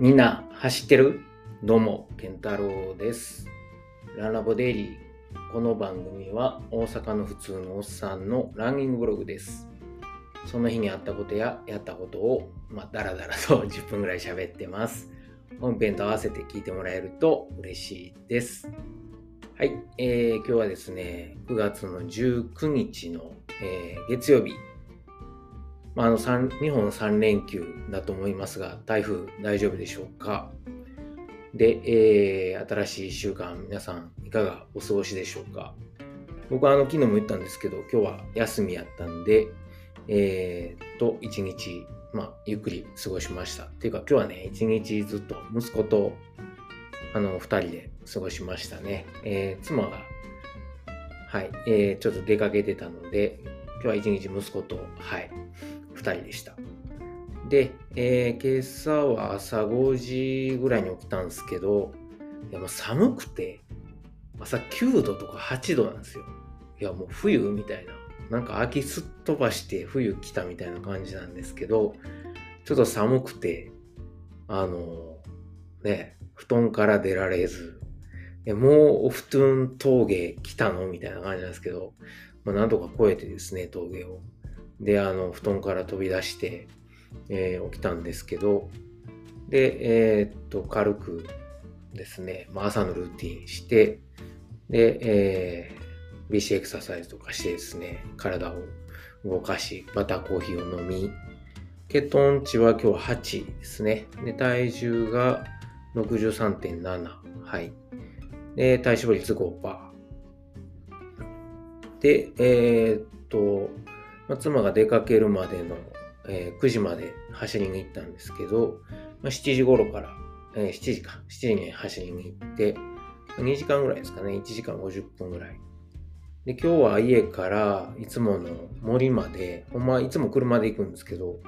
みんな走ってる？どうも、健太郎です。ランラボデイリー。この番組は大阪の普通のおっさんのランニングブログです。その日にあったことややったことを、まあ、だらだらと 10分ぐらい喋ってます。本編と合わせて聞いてもらえると嬉しいです。はい、えー、今日はですね、9月の19日の、えー月曜日、まあ、あの日本3連休だと思いますが、台風大丈夫でしょうか？で、えー新しい1週間、皆さんいかがお過ごしでしょうか？僕はあの昨日も言ったんですけど、今日は休みやったんで、えーっと、一日、まあ、ゆっくり過ごしました。っていうか、今日はね、一日ずっと息子と、あの、二人で過ごしましたね。えー妻が、はい、えーちょっと出かけてたので、今日は一日息子と、はい、二人でした。で、えー今朝は朝5時ぐらいに起きたんですけど、いやもう寒くて、朝9度とか8度なんですよ。いやもう冬みたいな。なんか秋すっ飛ばして冬来たみたいな感じなんですけど、ちょっと寒くて、あのね、布団から出られず、もうお布団峠来たのみたいな感じなんですけど、まあ、なんとか越えてですね、峠を。で、あの、布団から飛び出して、えー起きたんですけど、で、えーっと、軽くですね、まあ、朝のルーティンして、で、えー BC エクササイズとかしてですね、体を動かし、バターコーヒーを飲み、血糖値は今日は8ですね。で、体重が63.7。はい。で、体脂肪率5%。で、えーっと、まあ、妻が出かけるまでの、えー9時まで走りに行ったんですけど、まあ、7時頃から、えー7時か、7時に走りに行って、2時間ぐらいですかね、1時間50分ぐらい。で、今日は家からいつもの森まで、ほんまいつも車で行くんですけど、もう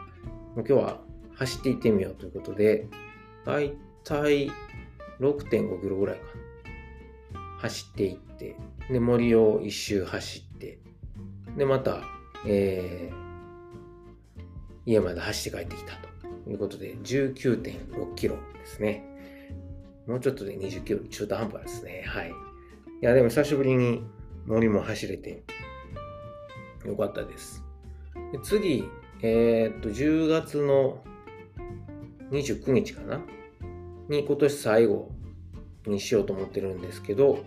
今日は走って行ってみようということで、だいたい6.5キロぐらいかな。走って行って、で、森を一周走って、で、また、えー家まで走って帰ってきたということで、19.6キロですね。もうちょっとで20キロ、中途半端ですね。はい。いや、でも久しぶりに森も走れて、よかったです。で次、えーっと、10月の29日かな？に今年最後にしようと思ってるんですけど、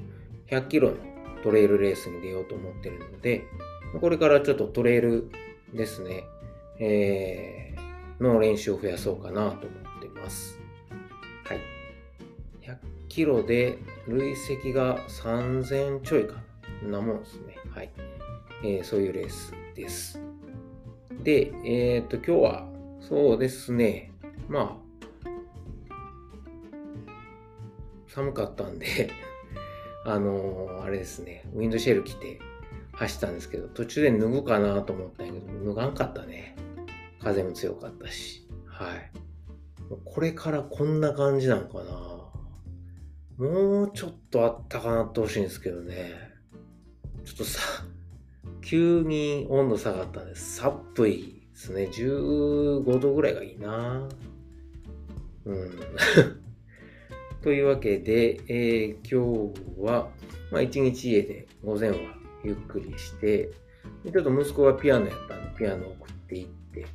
100キロのトレイルレースに出ようと思ってるので、これからちょっとトレイルですね、えーの練習を増やそうかなと思ってます。はい。100キロで累積が3000ちょいかな。なもんですね。はい。えーそういうレースです。で、えっ、と、今日は、そうですね、まあ、寒かったんで、あのーあれですね、ウィンドシェル着て走ったんですけど、途中で脱ぐかなと思ったんやけど、脱がんかったね。風も強かったし。はい。これからこんな感じなのかなもうちょっとあったかなってほしいんですけどね。ちょっとさ、急に温度下がったんです。寒いですね。15度ぐらいがいいな。うん。というわけで、えー今日は、まあ一日家で午前はゆっくりして、ちょっと息子がピアノやったんで、ピアノを送っていって、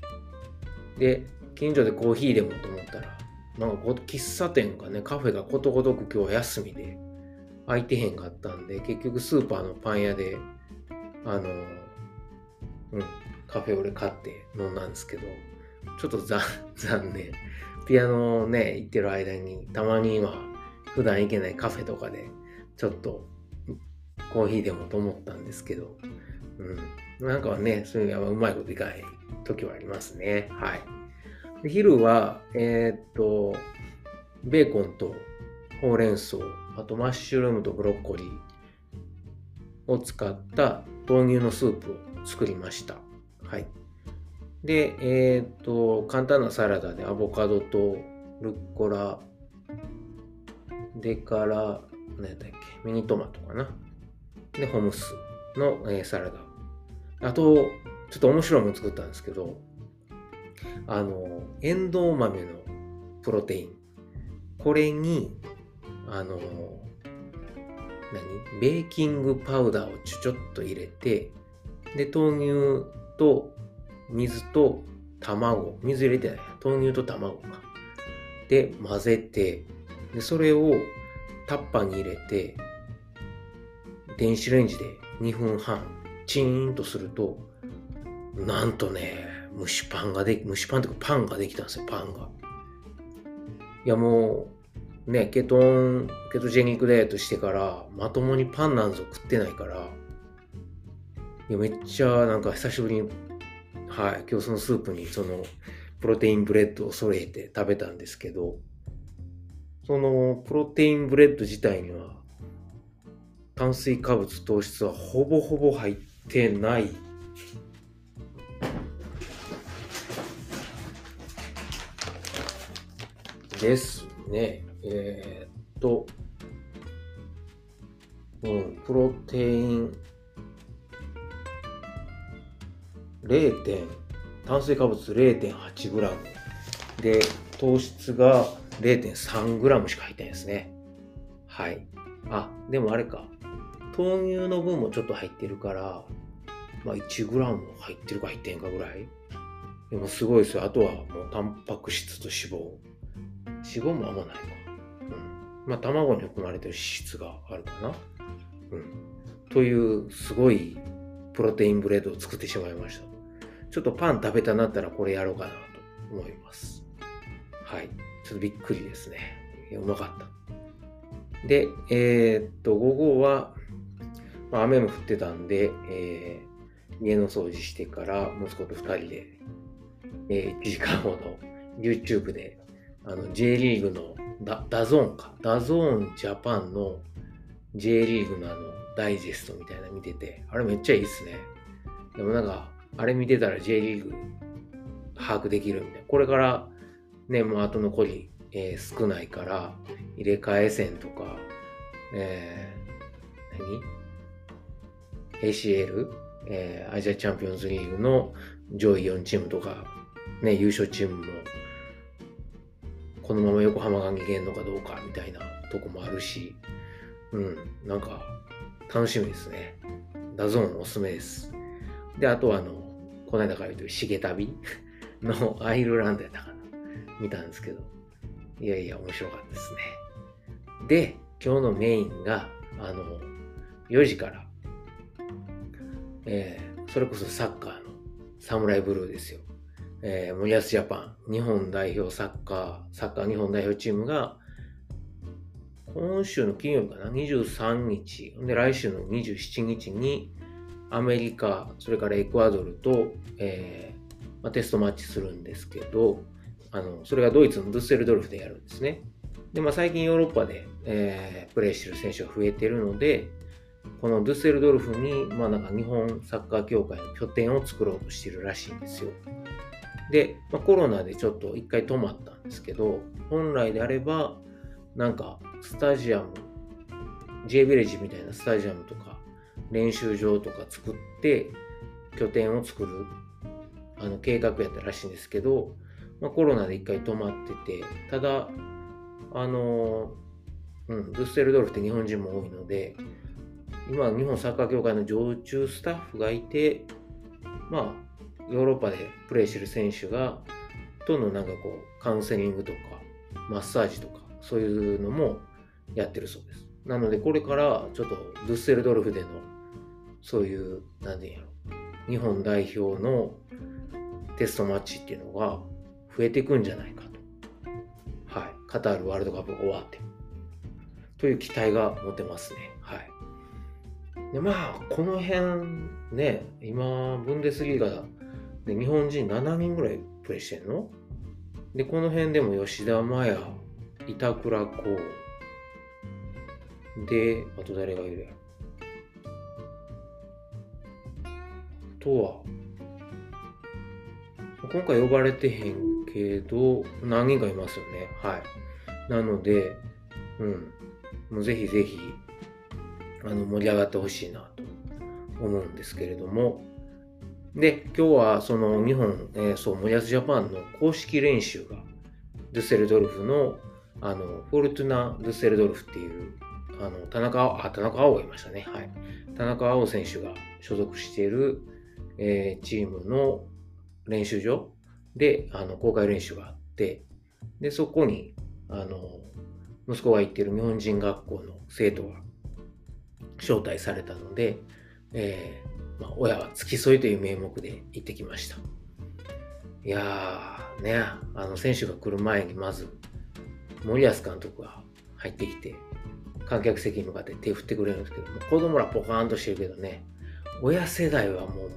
で、近所でコーヒーでもと思ったら、なんか喫茶店かね、カフェがことごとく今日は休みで、空いてへんかったんで、結局スーパーのパン屋で、あの、うん、カフェオレ買って飲んだんですけど、ちょっと残 残念。ピアノをね、行ってる間に、たまには普段行けないカフェとかで、ちょっとコーヒーでもと思ったんですけど、うん。なんかはね、そういうのはうまいこといかない時はありますね。はい。昼は、えーっと、ベーコンとほうれん草、あとマッシュルームとブロッコリーを使った豆乳のスープを作りました。はい。で、えーっと、簡単なサラダでアボカドとルッコラ、でから、何やったっけ、ミニトマトかな。で、ホムスの、えーサラダ。あと、ちょっと面白いもの作ったんですけど、あの、エンドウ豆のプロテイン。これに、あの、何？ベーキングパウダーをちょちょっと入れて、で、豆乳と水と卵、水入れてない。豆乳と卵か。で、混ぜて、で、それをタッパーに入れて、電子レンジで2分半、チーンとすると、なんとね、蒸しパンができ、蒸しパンというかパンができたんですよ、パンが。いやもう、ね、ケトン、ケトジェニックダイエットしてから、まともにパンなんぞ食ってないから、いや、めっちゃなんか久しぶりに、はい、今日そのスープにその、プロテインブレッドを添えて食べたんですけど、そのプロテインブレッド自体には炭水化物糖質はほぼほぼ入ってないですね。えー、っと、うん、プロテイン 0. 点炭水化物 0.8g で糖質が 0.3g しか入ってないですね。はい。あ、でもあれか。豆乳の分もちょっと入ってるから、まあ 1g 入ってるか入ってんかぐらい？でもすごいですよ。あとはもうタンパク質と脂肪。脂肪もあんまないか。うん。まあ卵に含まれてる脂質があるかな。うん。というすごいプロテインブレードを作ってしまいました。ちょっとパン食べたなったらこれやろうかなと思います。はい。ちょっとびっくりですね。うまかった。で、えー、っと、午後は、まあ、雨も降ってたんで、えー、家の掃除してから息子と2人で、えー、1時間ほど YouTube であの J リーグのダ DAZN か、 DAZN ジャパンの J リーグのあのダイジェストみたいな見てて、あれめっちゃいいっすね。でもなんか、あれ見てたら J リーグ把握できるみたいな。これからね、もう後残り、えー、少ないから、入れ替え戦とか、えー、何？?ACL、えー、アジアチャンピオンズリーグの上位4チームとか、ね、優勝チームも、このまま横浜が逃げんのかどうかみたいなとこもあるし、うん、なんか楽しみですね。 DAZN おすすめです。で、あとはあの、この間から言うと、しげ旅のアイルランドやったかな。見たんですけど。いやいや、面白かったですね。で、今日のメインが、あの、4時から、えー、それこそサッカーのサムライブルーですよ。えー、森保ジャパン、日本代表サッカー、サッカー日本代表チームが、今週の金曜日かな、23日、で、来週の27日に、アメリカ、それからエクアドルと、えーまあ、テストマッチするんですけど、あのそれがドイツのドゥッセルドルフでやるんですね。で、まあ、最近ヨーロッパで、えー、プレーしてる選手が増えてるので、このドゥッセルドルフに、まあ、なんか日本サッカー協会の拠点を作ろうとしてるらしいんですよ。で、まあ、コロナでちょっと一回止まったんですけど、本来であれば、なんかスタジアム、J ヴィレッジみたいなスタジアムとか練習場とか作って拠点を作るあの計画やったらしいんですけど、まあ、コロナで一回止まっててただあのうん、ドゥッセルドルフって日本人も多いので今日本サッカー協会の常駐スタッフがいてまあヨーロッパでプレーしてる選手がどんどんなんかこうカウンセリングとかマッサージとかそういうのもやってるそうですなのでこれからちょっとドゥッセルドルフでのそういう、なんやろ日本代表のテストマッチっていうのが増えていくんじゃないかと。はい。カタールワールドカップが終わって。という期待が持てますね。で、まあ、この辺、ね、今、ブンデスリーガで日本人7人ぐらいプレイしてんの？で、この辺でも吉田麻也、板倉光、で、あと誰がいるや？とは、今回呼ばれてへんけど、何人かいますよね。はい。なので、うん。もうぜひぜひ、あの、盛り上がってほしいなと思うんですけれども、で、今日はその日本、えー、そう、森保ジャパンの公式練習が、デュッセルドルフの、あの、フォルトゥナ・ドゥッセルドルフっていう、あの、田中、あ、田中碧がいましたね。はい。田中碧選手が所属している、えー、チームの練習場で、あの、公開練習があって、で、そこに、あの、息子が行ってる日本人学校の生徒が招待されたので、えー、まあ、親は付き添いという名目で行ってきました。いやー、ね、あの選手が来る前にまず、森保監督が入ってきて、観客席に向かって手振ってくれるんですけども、子供らポカーンとしてるけどね、親世代はもう、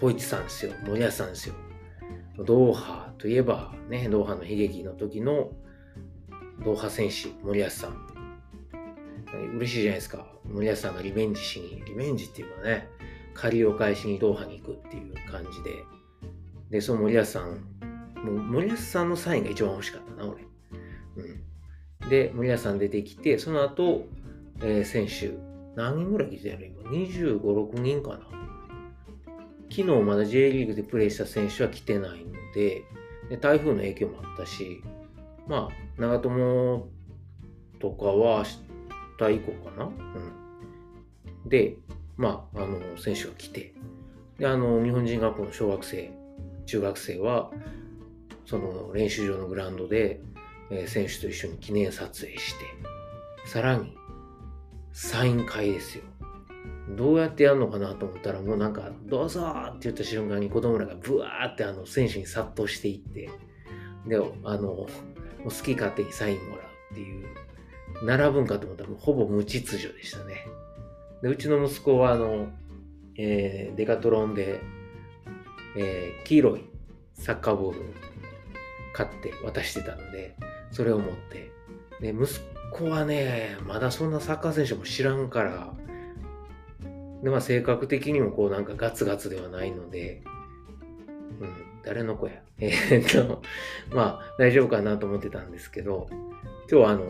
ポイチさんですよ、森保さんですよ。ドーハといえば、ね、ドーハの悲劇の時のドーハ選手、森保さん。嬉しいじゃないですか。森保さんがリベンジしに、リベンジっていうかね、借りを返しにドーハに行くっていう感じで。で、その森保さん、もう森保さんのサインが一番欲しかったな、俺。うん。で、森保さん出てきて、その後、えー、選手、何人ぐらい来てる今、25、6人かな。昨日まだ J リーグでプレーした選手は来てないので、で台風の影響もあったし、まあ、長友とかは明日以降かな？うん。で、まあ、あの、選手が来て、で、あの、日本人学校の小学生、中学生は、その練習場のグラウンドで、え、選手と一緒に記念撮影して、さらに、サイン会ですよ。どうやってやるのかなと思ったら、もうなんか、どうぞって言った瞬間に子供らがブワーってあの選手に殺到していって、で、あの、好き勝手にサインもらうっていう、並ぶんかと思ったらほぼ無秩序でしたね。で、うちの息子はあの、えー、デカトロンで、えー、黄色いサッカーボールを買って渡してたので、それを持って、で、息子はね、まだそんなサッカー選手も知らんから、で、まあ性格的にもこうなんかガツガツではないので、うん、誰の子や。えー、っと、まあ大丈夫かなと思ってたんですけど、今日はあの、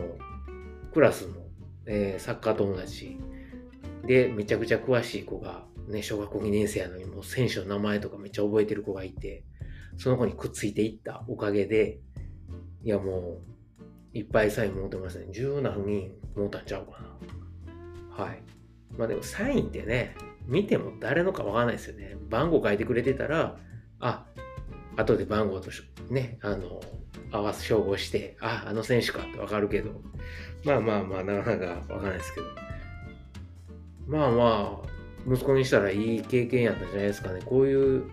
クラスの、えー、サッカー友達でめちゃくちゃ詳しい子が、ね、小学校2年生やのにもう選手の名前とかめっちゃ覚えてる子がいて、その子にくっついていったおかげで、いやもう、いっぱいサイン持ってましたね。十何人持ったんちゃうかな。はい。まあでもサインってね、見ても誰のかわからないですよね。番号書いてくれてたら、あ、後で番号とね、あの、合わせ照合して、あ、あの選手かってわかるけど、まあまあまあ、なかなかわからないですけど。まあまあ、息子にしたらいい経験やったんじゃないですかね。こういう、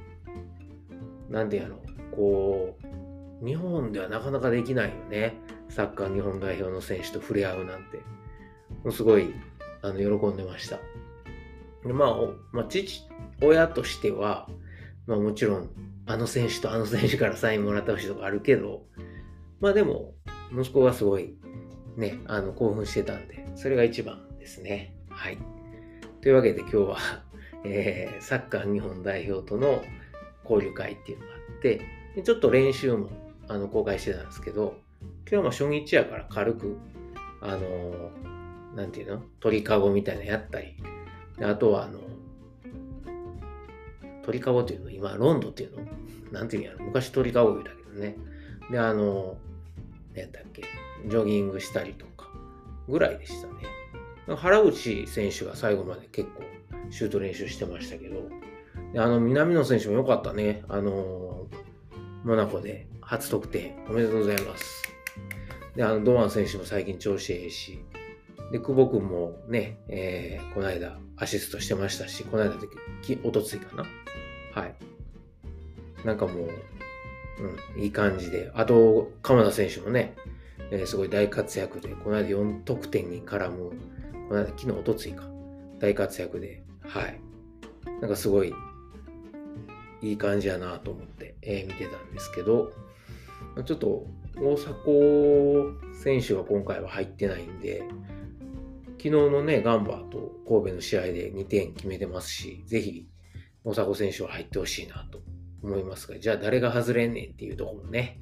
なんていう、こう、日本ではなかなかできないよね。サッカー日本代表の選手と触れ合うなんて。もうすごいあの喜んでました。でまあ、まあ、父親としては、まあもちろん、あの選手とあの選手からサインもらってほしいとかあるけど、まあでも、息子がすごいね、あの興奮してたんで、それが一番ですね。はい。というわけで今日は、えー、サッカー日本代表との交流会っていうのがあって、でちょっと練習もあの公開してたんですけど、今日も初日やから軽く、あのーなんていうの？鳥かごみたいなのやったり。あとは、あの、鳥かごっていうの今、ロンドっていうの？なんていうんやろ？昔鳥かご言うたけどね。で、あの、何やったっけ？ジョギングしたりとかぐらいでしたね。原口選手が最後まで結構シュート練習してましたけど、であの、南野選手も良かったね。あの、モナコで初得点おめでとうございます。で、あの、堂安選手も最近調子ええし、で、久保君もね、えー、この間アシストしてましたし、この間で、おとついかな。はい。なんかもう、うん、いい感じで。あと、鎌田選手もね、えー、すごい大活躍で、この間4得点に絡む、この間、昨日、おとついか、大活躍で、はい。なんかすごい、いい感じやなと思って、えー、見てたんですけど、ちょっと、大迫選手が今回は入ってないんで、昨日のね、ガンバと神戸の試合で2点決めてますし、ぜひ、大迫選手は入ってほしいなと思いますが、じゃあ誰が外れんねんっていうところもね、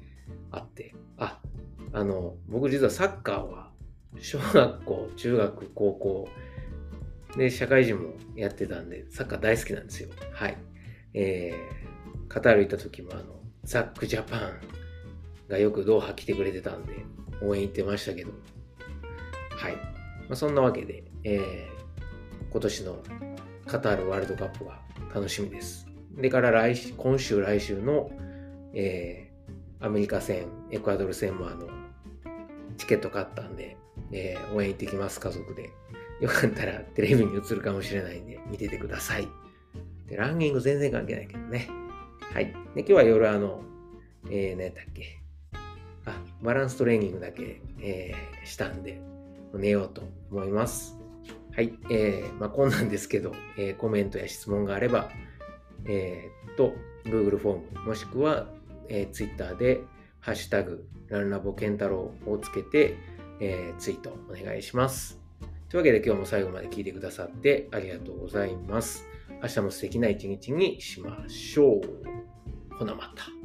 あって、あ、あの、僕実はサッカーは、小学校、中学、高校、で、社会人もやってたんで、サッカー大好きなんですよ。はい。えー、カタール行った時も、あの、ザックジャパンがよくドーハ来てくれてたんで、応援行ってましたけど。はい。まあ、そんなわけで、えー、今年のカタールワールドカップが楽しみです。でから来、今週来週の、えー、アメリカ戦、エクアドル戦もあの、チケット買ったんで、えー、応援行ってきます、家族で。よかったらテレビに映るかもしれないんで、見ててください。で、ランキング全然関係ないけどね。はい。で、今日は夜あの、えー、何やったっけ。あ、バランストレーニングだけ、えー、したんで、寝ようと思います。はい。えー、まあ、こんなんですけど、えー、コメントや質問があれば、えー、っと、Google フォーム、もしくは、えー、Twitter で、ハッシュタグ、ランラボケンタロウをつけて、えー、ツイートお願いします。というわけで今日も最後まで聞いてくださってありがとうございます。明日も素敵な一日にしましょう。ほなまた。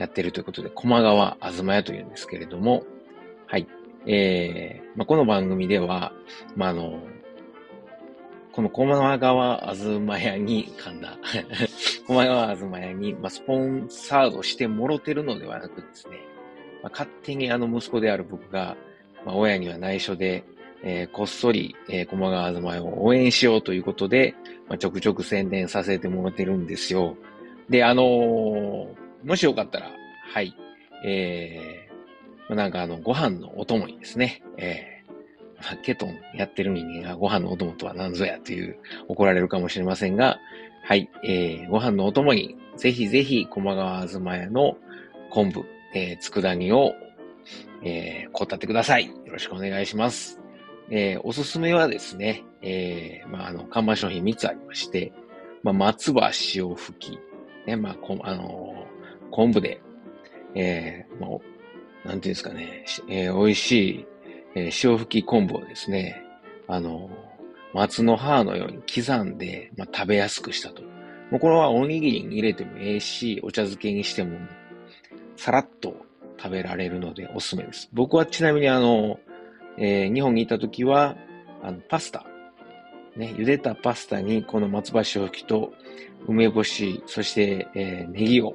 やってるということで、駒川あずま屋というんですけれども、はい。えー、まあ、この番組では、まあ、あの、この駒川あずま屋に、噛んだ。駒川あずま屋に、まあ、スポンサードしてもろてるのではなくですね、まあ、勝手にあの息子である僕が、まあ、親には内緒で、えー、こっそり、えー、駒川あずま屋を応援しようということで、まあ、ちょくちょく宣伝させてもらってるんですよ。で、あのー、もしよかったら、はい、えー、なんかあの、ご飯のお供にですね、えー、ケトンやってる人間がご飯のお供とは何ぞやという怒られるかもしれませんが、はい、えー、ご飯のお供に、ぜひぜひ、駒川あずま屋の昆布、えー、佃煮を、えー、こたってください。よろしくお願いします。えー、おすすめはですね、えー、まあ、あの、看板商品3つありまして、まあ、松葉塩吹き、ね、まあ、こあの、昆布で、えー、もう、なんていうんですかね、えー、美味しい、えー、塩吹き昆布をですね、あの、松の葉のように刻んで、まあ、食べやすくしたと。もうこれはおにぎりに入れてもええし、お茶漬けにしても、さらっと食べられるのでおすすめです。僕はちなみにあの、えー、日本にいた時は、あの、パスタ、ね、茹でたパスタにこの松葉塩吹きと梅干し、そして、えー、ネギを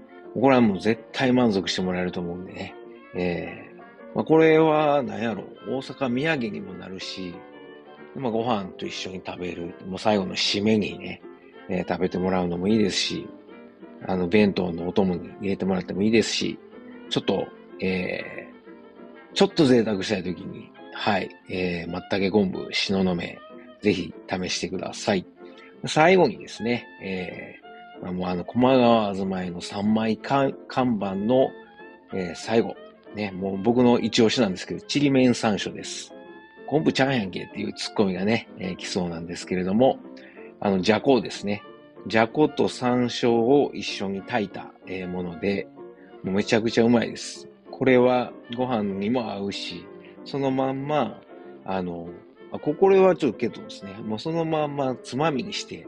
これはもう絶対満足してもらえると思うんでね。えー、まあ、これは何やろう、大阪土産にもなるし、まあ、ご飯と一緒に食べる、もう最後の締めにね、えー、食べてもらうのもいいですし、あの、弁当のお供に入れてもらってもいいですし、ちょっと、えー、ちょっと贅沢したいときに、はい、えー、松茸昆布、しののめ、ぜひ試してください。最後にですね、えー、もうあの、駒川あずまいの3枚看板の、えー、最後、ね、もう僕の一押しなんですけど、ちりめん山椒です。昆布ちゃんやんけっていうツッコミがね、えー、来そうなんですけれども、あの、じゃこですね。じゃこと山椒を一緒に炊いた、えー、もので、もうめちゃくちゃうまいです。これはご飯にも合うし、そのまんま、あの、まあ、これはちょっとけどですね、もうそのまんまつまみにして、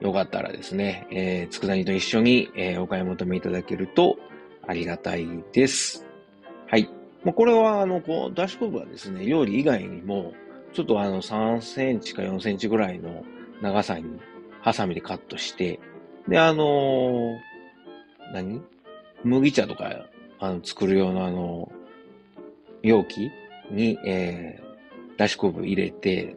よかったらですね、えー、佃煮と一緒に、えー、お買い求めいただけるとありがたいです。はい。まあ、これは、あの、こう、だし昆布はですね、料理以外にも、ちょっとあの、3センチか4センチぐらいの長さに、ハサミでカットして、で、あのー、何？麦茶とか、あの、作る用のあの、容器に、えー、だし昆布入れて、